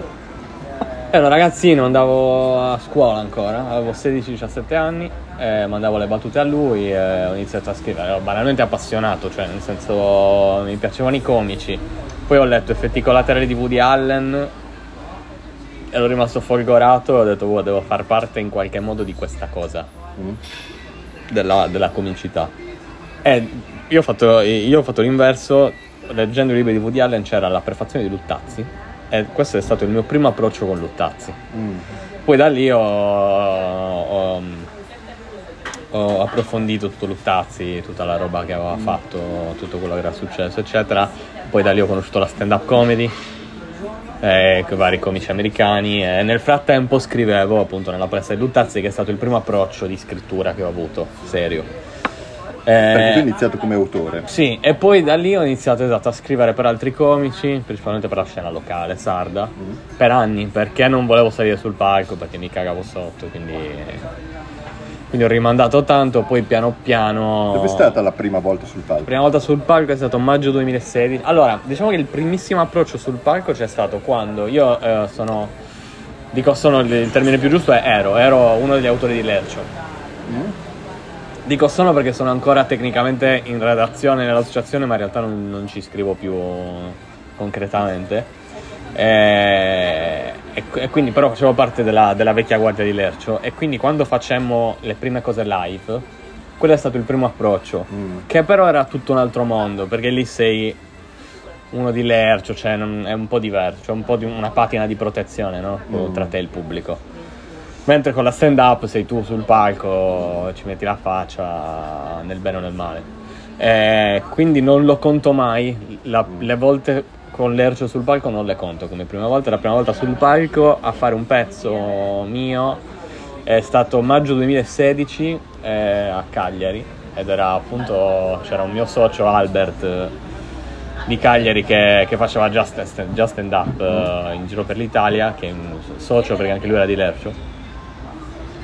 Ero ragazzino, andavo a scuola ancora, avevo 16-17 anni, eh, mandavo le battute a lui e ho iniziato a scrivere. Ero banalmente appassionato, cioè nel senso mi piacevano i comici. Poi ho letto Effetti collaterali di Woody Allen ero rimasto folgorato e ho detto, wow, devo far parte in qualche modo di questa cosa, Mm. della, della comicità. E io ho, fatto, io ho fatto l'inverso, leggendo i libri di Woody Allen c'era la prefazione di Luttazzi, e questo è stato il mio primo approccio con Luttazzi. Mm. Poi da lì ho, ho- ho approfondito tutto Luttazzi, tutta la roba che aveva fatto, tutto quello che era successo, eccetera. Poi da lì ho conosciuto la stand-up comedy, eh, vari comici americani e nel frattempo scrivevo appunto nella pressa di Luttazzi che è stato il primo approccio di scrittura che ho avuto, serio. Perché tu hai Eh, iniziato come autore. sì, e poi da lì ho iniziato esatto, a scrivere per altri comici, principalmente per la scena locale, sarda, per anni, perché non volevo salire sul palco, perché mi cagavo sotto, quindi, quindi ho rimandato tanto, poi piano piano... Dove è stata la prima volta sul palco? La prima volta sul palco è stato maggio 2016. Allora, diciamo che il primissimo approccio sul palco c'è stato quando io eh, sono... Dico sono, il il termine più giusto è ero, ero uno degli autori di Lercio. Mm? Dico sono perché sono ancora tecnicamente in redazione nell'associazione, ma in realtà non, non ci scrivo più concretamente. E, e- e quindi però facevo parte della, della vecchia guardia di Lercio e quindi quando facemmo le prime cose live, quello è stato il primo approccio, Mm. che però era tutto un altro mondo, perché lì sei uno di Lercio, cioè non- è un po' diverso, c'è un po' di una patina di protezione no? Mm. tra te e il pubblico. Mentre con la stand up sei tu sul palco, ci metti la faccia nel bene o nel male. Eh, quindi non lo conto mai. La- le volte con l'ercio sul palco non le conto come prima volta. La prima volta sul palco a fare un pezzo mio è stato maggio 2016 eh, a Cagliari. Ed era appunto c'era un mio socio Albert eh, di Cagliari che, che faceva già stand up eh, in giro per l'Italia, che è un socio perché anche lui era di Lercio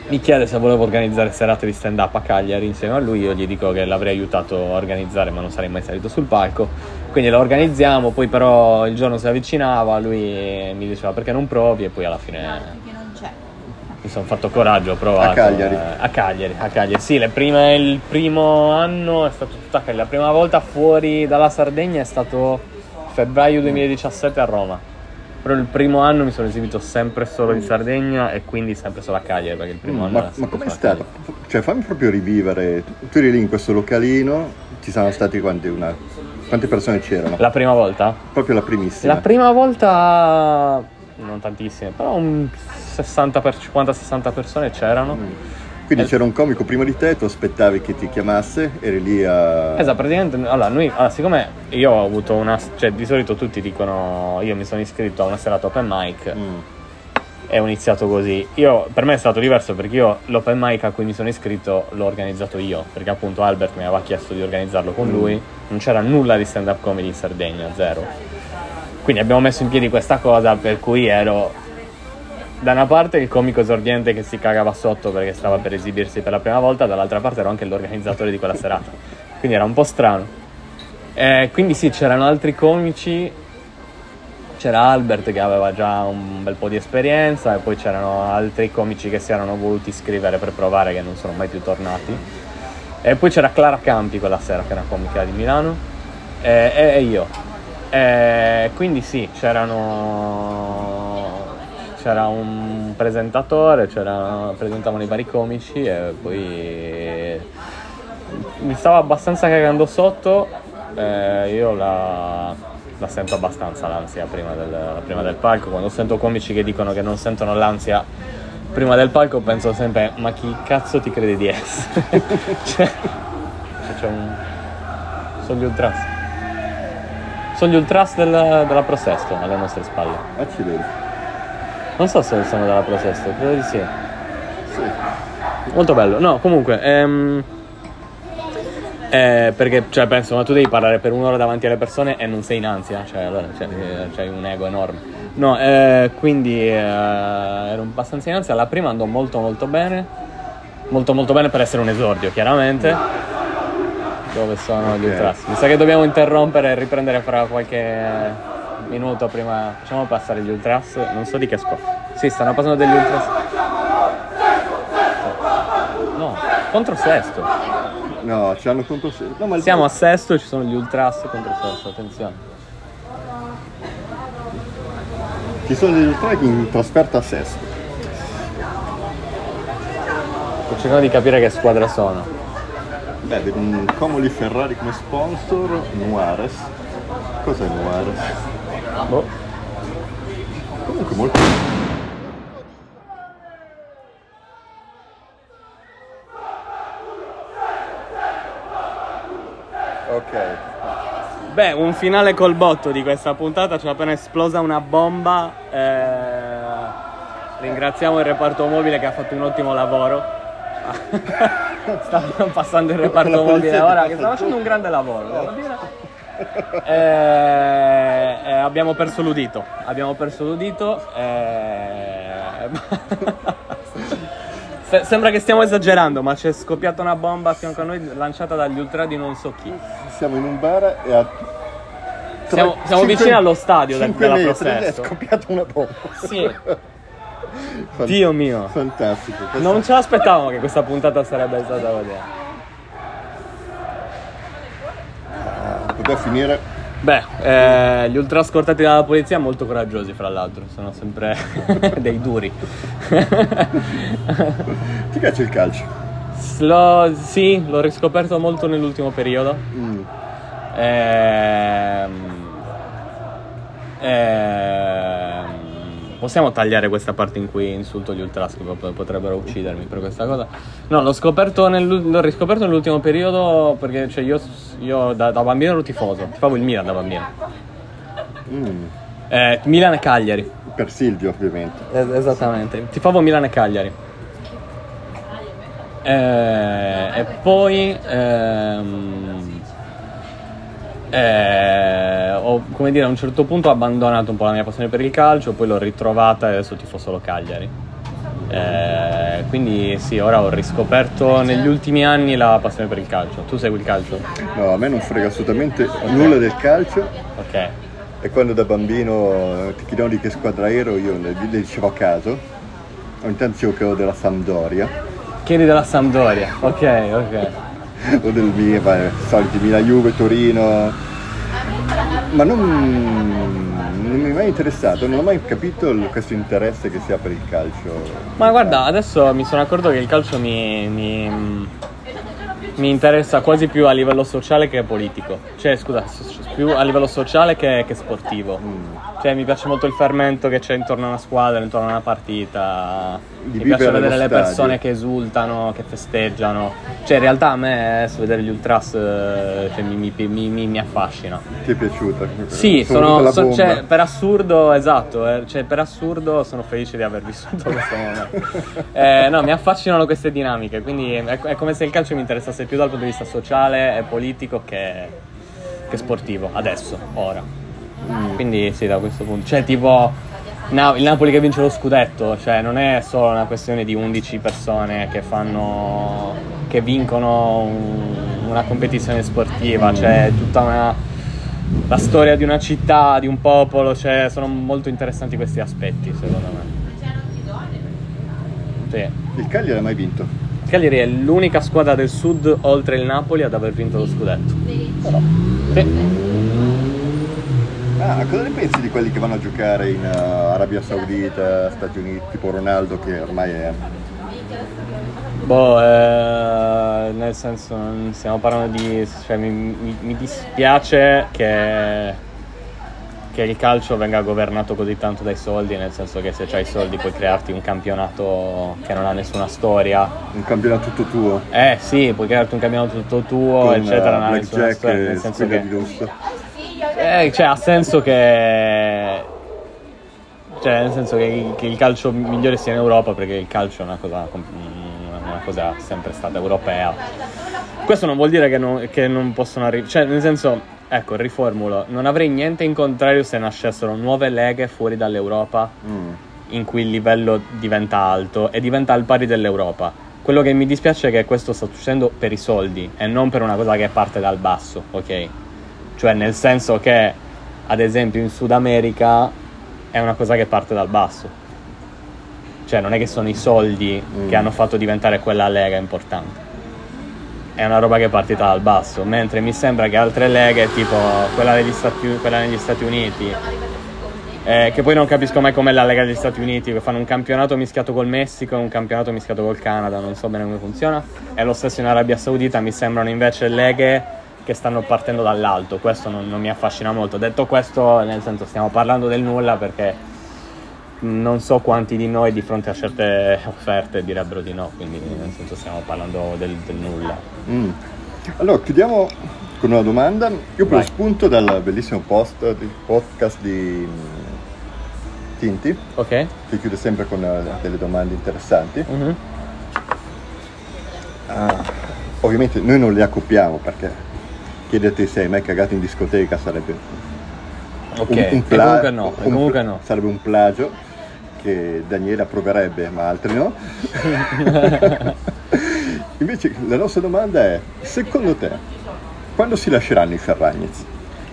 mi chiede se volevo organizzare serate di stand up a Cagliari insieme a lui, io gli dico che l'avrei aiutato a organizzare ma non sarei mai salito sul palco, quindi lo organizziamo, poi però il giorno si avvicinava, lui mi diceva perché non provi e poi alla fine Che non c'è. mi sono fatto coraggio, ho provato. A Cagliari. eh, a Cagliari, a Cagliari. Sì, le prime- il primo anno è stato tutto a Cagliari, la prima volta fuori dalla Sardegna è stato febbraio 2017 a Roma. Però il primo anno mi sono esibito sempre solo in Sardegna e quindi sempre solo a Cagliari perché il primo Mm, anno ma, ma com'è stato? Cioè, fammi proprio rivivere. Tu- eri lì in questo localino, ci sono stati quanti? Una... Quante persone c'erano? La prima volta? Proprio la primissima. La prima volta non tantissime, però un 60 per 50-60 persone c'erano. Mm. Quindi c'era un comico prima di te, tu aspettavi che ti chiamasse, eri lì a... Esatto, praticamente, allora, noi, allora, siccome io ho avuto una, cioè di solito tutti dicono, io mi sono iscritto a una serata open mic Mm. e ho iniziato così. Io, per me è stato diverso perché io l'open mic a cui mi sono iscritto l'ho organizzato io, perché appunto Albert mi aveva chiesto di organizzarlo con lui, non c'era nulla di stand up comedy in Sardegna, zero. Quindi abbiamo messo in piedi questa cosa per cui ero da una parte il comico esordiente che si cagava sotto perché stava per esibirsi per la prima volta, dall'altra parte ero anche l'organizzatore di quella serata. Quindi era un po' strano. Eh, quindi sì, c'erano altri comici, c'era Albert che aveva già un bel po' di esperienza e poi c'erano altri comici che si erano voluti iscrivere per provare che non sono mai più tornati. E poi c'era Clara Campi quella sera che era comica di Milano e, e- e io. E quindi sì, c'erano c'era un presentatore, c'era, presentavano i vari comici e poi mi stavo abbastanza cagando sotto. eh, io la, la sento abbastanza l'ansia prima del, prima del palco. Quando sento comici che dicono che non sentono l'ansia prima del palco, penso sempre: ma chi cazzo ti credi di essere? cioè, cioè, c'è un. Sono gli ultras. Sono gli ultras del, della Prosesto alle nostre spalle. Accidenti. Non so se sono della Prosesto, credo di sì. Sì. Molto bello. No, comunque, ehm, eh, perché cioè, penso, ma tu devi parlare per un'ora davanti alle persone e non sei in ansia, cioè allora cioè, eh, c'hai un ego enorme. No, eh, quindi eh, ero abbastanza in ansia. La prima andò molto molto bene, molto molto bene per essere un esordio, chiaramente. Dove sono gli Ok. ultras? Mi sa che dobbiamo interrompere e riprendere fra qualche minuto prima. Facciamo passare gli ultras. Non so di che scopo. Sì, stanno passando degli ultras. No, contro Sesto. No, ci hanno contro sé. No, Siamo a Sesto e ci sono gli ultras contro Sesto, attenzione. Ci sono degli ultra in trasferta a Sesto. Sto cercando di capire che squadra sono. Beh, un Comoli Ferrari come sponsor, Nuares. Cos'è Nuares? Boh. Comunque molto... Ok, Beh, un finale col botto di questa puntata, c'è appena esplosa una bomba. eh, ringraziamo il reparto mobile che ha fatto un ottimo lavoro. Stanno passando il reparto mobile ora, che sta facendo un grande lavoro, devo dire. Eh, eh, abbiamo perso l'udito. Abbiamo perso l'udito. eh, Se- Sembra che stiamo esagerando, ma c'è scoppiata una bomba a fianco a noi lanciata dagli ultra di non so chi. siamo in un bar e a... Siamo- siamo cinque- vicini allo stadio del- della metri. È scoppiata una bomba. Sì. Fan- Dio mio. Fantastico. Questo- Non ce l'aspettavamo che questa puntata sarebbe stata così. Poteva finire Beh, eh, gli ultra scortati dalla polizia molto coraggiosi, fra l'altro, sono sempre dei duri. Ti piace il calcio? Lo- sì, l'ho riscoperto molto nell'ultimo periodo. Mm. Ehm, ehm, possiamo tagliare questa parte in cui insulto gli ultras che pot- potrebbero uccidermi per questa cosa? No, l'ho scoperto nel- l'ho riscoperto nell'ultimo periodo perché cioè, io, io da, da bambino ero tifoso, tifavo il Milan da bambino. Mm. Eh, Milan e Cagliari. Per Silvio ovviamente. Es- esattamente, tifavo Milan e Cagliari. Eh, e poi ehm, eh, ho, come dire, a un certo punto ho abbandonato un po' la mia passione per il calcio, poi l'ho ritrovata e adesso tifo solo Cagliari. Eh, quindi sì, ora ho riscoperto negli ultimi anni la passione per il calcio. Tu segui il calcio? No, a me non frega assolutamente nulla del calcio Ok. e quando da bambino eh, ti chiedevano di che squadra ero io le, le dicevo a caso. Ogni tanto dicevo che ero della Sampdoria Chiedi della Sampdoria. Ok, ok. O del Milan, vai, soliti Milan, Juve, Torino. Ma non, non mi è mai interessato, non ho mai capito questo interesse che si ha per il calcio. Ma guarda, adesso mi sono accorto che il calcio mi, mi- mi interessa quasi più a livello sociale che politico. Cioè, scusa, più a livello sociale che, che sportivo. Mm. Cioè, mi piace molto il fermento che c'è intorno a una squadra, intorno a una partita. Di mi piace vedere le stadio. persone che esultano, che festeggiano. Cioè, in realtà a me adesso vedere gli ultras eh, cioè, mi, mi- mi- mi- mi affascina. Ti è piaciuta? Sì, sono, la so- bomba. cioè, per assurdo, esatto, eh, cioè, per assurdo sono felice di aver vissuto questo momento. Eh, no, mi affascinano queste dinamiche, quindi è, è come se il calcio mi interessasse più dal punto di vista sociale e politico che, che sportivo, adesso, ora. Quindi sì, da questo punto. Cioè, tipo, Na- il Napoli che vince lo scudetto, cioè non è solo una questione di 11 persone che fanno, che vincono un- una competizione sportiva, c'è tutta una la storia di una città, di un popolo, cioè sono molto interessanti questi aspetti secondo me. Sì. Il Cagliari ha mai vinto? Cagliari è l'unica squadra del sud oltre il Napoli ad aver vinto lo scudetto. Sì. Ah, cosa ne pensi di quelli che vanno a giocare in eh, Arabia Saudita, Stati Uniti, tipo Ronaldo che ormai è... Boh, eh, nel senso, non stiamo parlando di. cioè, mi, mi- mi dispiace che, che il calcio venga governato così tanto dai soldi, nel senso che se c'hai i soldi puoi crearti un campionato che non ha nessuna storia. un campionato tutto tuo. Eh sì, puoi crearti un campionato tutto tuo, con eccetera, non ha eh, nessuna blackjack storia. Nel senso che. di lusso. Eh, cioè, ha senso che. Cioè, nel senso che, che il calcio migliore sia in Europa perché il calcio è una cosa, una cosa sempre stata europea. Questo non vuol dire che non, che non possono arrivare. Cioè, nel senso, ecco, riformulo: non avrei niente in contrario se nascessero nuove leghe fuori dall'Europa Mm. in cui il livello diventa alto e diventa al pari dell'Europa. Quello che mi dispiace è che questo sta succedendo per i soldi e non per una cosa che parte dal basso, ok? Cioè nel senso che, ad esempio, in Sud America è una cosa che parte dal basso. Cioè non è che sono i soldi Mm. che hanno fatto diventare quella lega importante. È una roba che è partita dal basso, mentre mi sembra che altre leghe, tipo quella, degli Stati, quella negli Stati Uniti, Eh, che poi non capisco mai com'è la Lega degli Stati Uniti, che fanno un campionato mischiato col Messico e un campionato mischiato col Canada, non so bene come funziona. E lo stesso in Arabia Saudita mi sembrano invece leghe che stanno partendo dall'alto, questo non, non mi affascina molto. Detto questo, nel senso stiamo parlando del nulla perché non so quanti di noi di fronte a certe offerte direbbero di no, quindi nel senso stiamo parlando del, del nulla. Mm. Allora, chiudiamo con una domanda. Io prendo spunto dal bellissimo post, di- podcast di mm, Tinti, Ok? che chiude sempre con eh, delle domande interessanti. Mhm. Ah, ovviamente noi non le accoppiamo perché chiederti se hai mai cagato in discoteca sarebbe Ok, un, un pla- comunque no, un- comunque no. sarebbe un plagio che Daniele approverebbe, ma altri no. Invece la nostra domanda è, secondo te, quando si lasceranno i Ferragnez?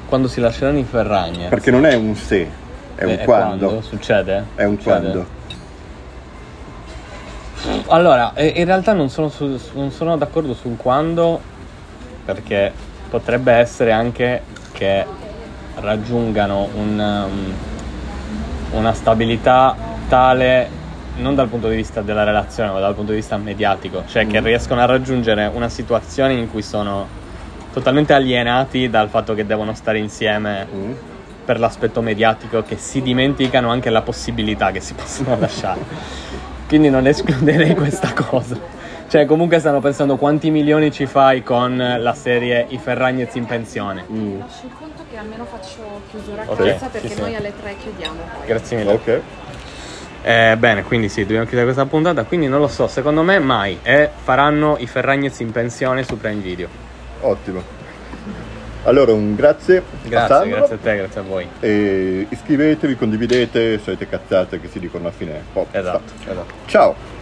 Quando si lasceranno i Ferragne. Perché non è un se, è un quando. Succede? È un Succede. quando. Allora, in realtà non sono, su- non sono d'accordo sul quando, perché potrebbe essere anche che raggiungano un, um, una stabilità tale non dal punto di vista della relazione, ma dal punto di vista mediatico, cioè che Mm. riescono a raggiungere una situazione in cui sono totalmente alienati dal fatto che devono stare insieme Mm? per l'aspetto mediatico che si dimenticano anche la possibilità che si possano lasciare. Quindi non escluderei questa cosa. Cioè, comunque stanno pensando quanti milioni ci fai con la serie I Ferragnez in pensione. Mm. Lasci il conto che almeno faccio chiusura a Ok, casa perché sì. noi alle tre chiudiamo poi. Grazie mille. Ok. Eh, bene, quindi sì, dobbiamo chiudere questa puntata. Quindi non lo so, secondo me mai. E faranno i Ferragnez in pensione su Prime Video. Ottimo. Allora un grazie, a Grazie, Sandro. grazie a te, grazie a voi. E iscrivetevi, condividete, solite cazzate che si dicono a fine podcast. Esatto, esatto. Ciao!